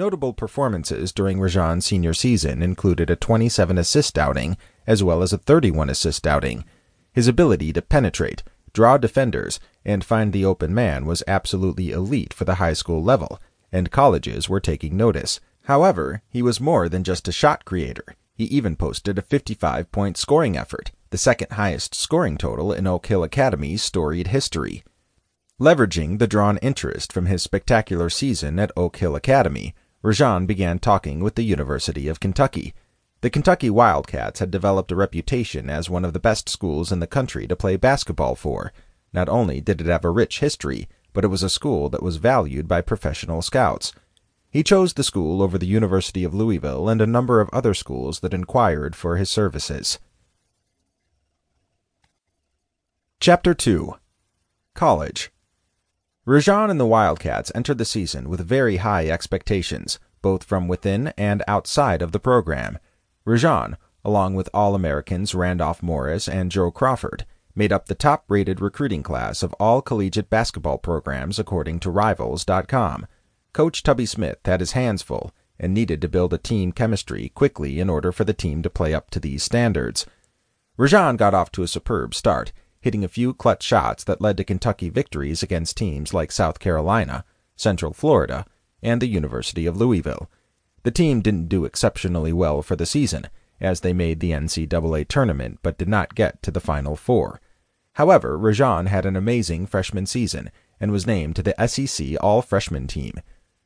Notable performances during Rajon's senior season included a 27 assist outing as well as a 31 assist outing. His ability to penetrate, draw defenders, and find the open man was absolutely elite for the high school level, and colleges were taking notice. However, he was more than just a shot creator. He even posted a 55 point scoring effort, the second highest scoring total in Oak Hill Academy's storied history. Leveraging the drawn interest from his spectacular season at Oak Hill Academy, Rajon began talking with the University of Kentucky. The Kentucky Wildcats had developed a reputation as one of the best schools in the country to play basketball for. Not only did it have a rich history, but it was a school that was valued by professional scouts. He chose the school over the University of Louisville and a number of other schools that inquired for his services. Chapter 2 College Rajon and the Wildcats entered the season with very high expectations, both from within and outside of the program. Rajon, along with All Americans Randolph Morris and Joe Crawford, made up the top rated recruiting class of all collegiate basketball programs according to Rivals.com. Coach Tubby Smith had his hands full and needed to build a team chemistry quickly in order for the team to play up to these standards. Rajon got off to a superb start hitting a few clutch shots that led to Kentucky victories against teams like South Carolina, Central Florida, and the University of Louisville. The team didn't do exceptionally well for the season, as they made the NCAA tournament but did not get to the Final Four. However, Rajon had an amazing freshman season and was named to the SEC All Freshman team.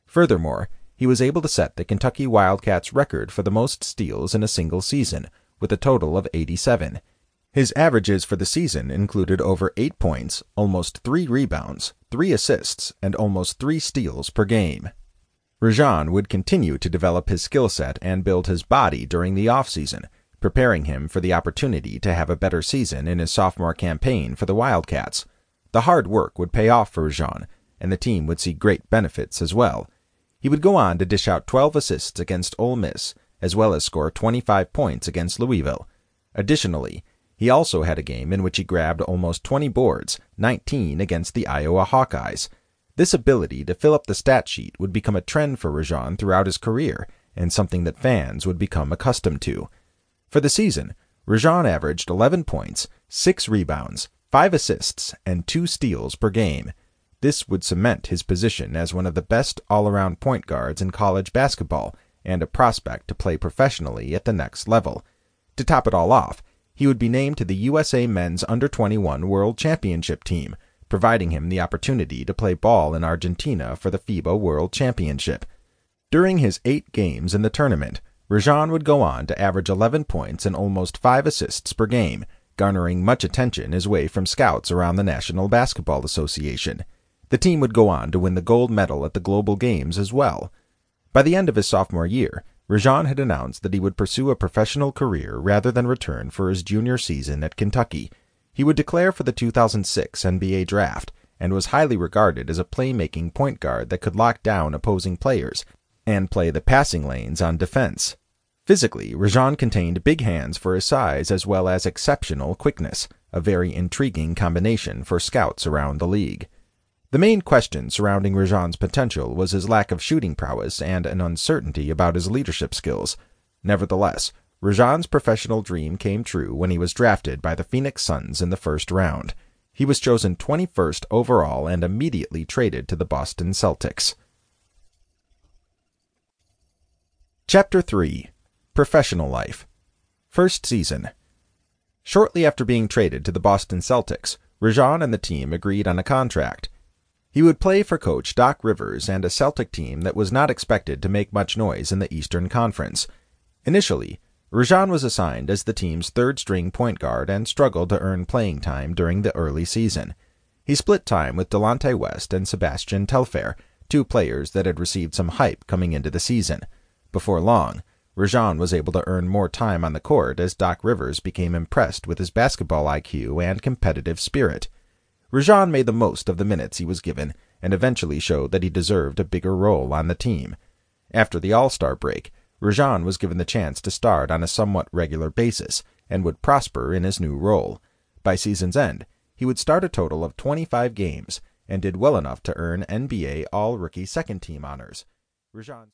Furthermore, he was able to set the Kentucky Wildcats record for the most steals in a single season, with a total of 87. His averages for the season included over 8 points, almost 3 rebounds, 3 assists, and almost 3 steals per game. Rajon would continue to develop his skill set and build his body during the offseason, preparing him for the opportunity to have a better season in his sophomore campaign for the Wildcats. The hard work would pay off for Rajon, and the team would see great benefits as well. He would go on to dish out 12 assists against Ole Miss, as well as score 25 points against Louisville. Additionally, he also had a game in which he grabbed almost 20 boards, 19 against the Iowa Hawkeyes. This ability to fill up the stat sheet would become a trend for Rajon throughout his career, and something that fans would become accustomed to. For the season, Rajon averaged 11 points, 6 rebounds, 5 assists, and 2 steals per game. This would cement his position as one of the best all around point guards in college basketball and a prospect to play professionally at the next level. To top it all off, he would be named to the USA Men's Under 21 World Championship team, providing him the opportunity to play ball in Argentina for the FIBA World Championship. During his eight games in the tournament, Rajon would go on to average 11 points and almost 5 assists per game, garnering much attention his way from scouts around the National Basketball Association. The team would go on to win the gold medal at the Global Games as well. By the end of his sophomore year, Rajon had announced that he would pursue a professional career rather than return for his junior season at Kentucky. He would declare for the 2006 NBA draft and was highly regarded as a playmaking point guard that could lock down opposing players and play the passing lanes on defense. Physically, Rajon contained big hands for his size as well as exceptional quickness, a very intriguing combination for scouts around the league. The main question surrounding Rajon's potential was his lack of shooting prowess and an uncertainty about his leadership skills. Nevertheless, Rajon's professional dream came true when he was drafted by the Phoenix Suns in the first round. He was chosen 21st overall and immediately traded to the Boston Celtics. Chapter 3 Professional Life First Season Shortly after being traded to the Boston Celtics, Rajon and the team agreed on a contract. He would play for coach Doc Rivers and a Celtic team that was not expected to make much noise in the Eastern Conference. Initially, Rajon was assigned as the team's third string point guard and struggled to earn playing time during the early season. He split time with Delonte West and Sebastian Telfair, two players that had received some hype coming into the season. Before long, Rajon was able to earn more time on the court as Doc Rivers became impressed with his basketball IQ and competitive spirit. Rajon made the most of the minutes he was given and eventually showed that he deserved a bigger role on the team. After the All Star break, Rajon was given the chance to start on a somewhat regular basis and would prosper in his new role. By season's end, he would start a total of 25 games and did well enough to earn NBA All Rookie Second Team honors. Rajon's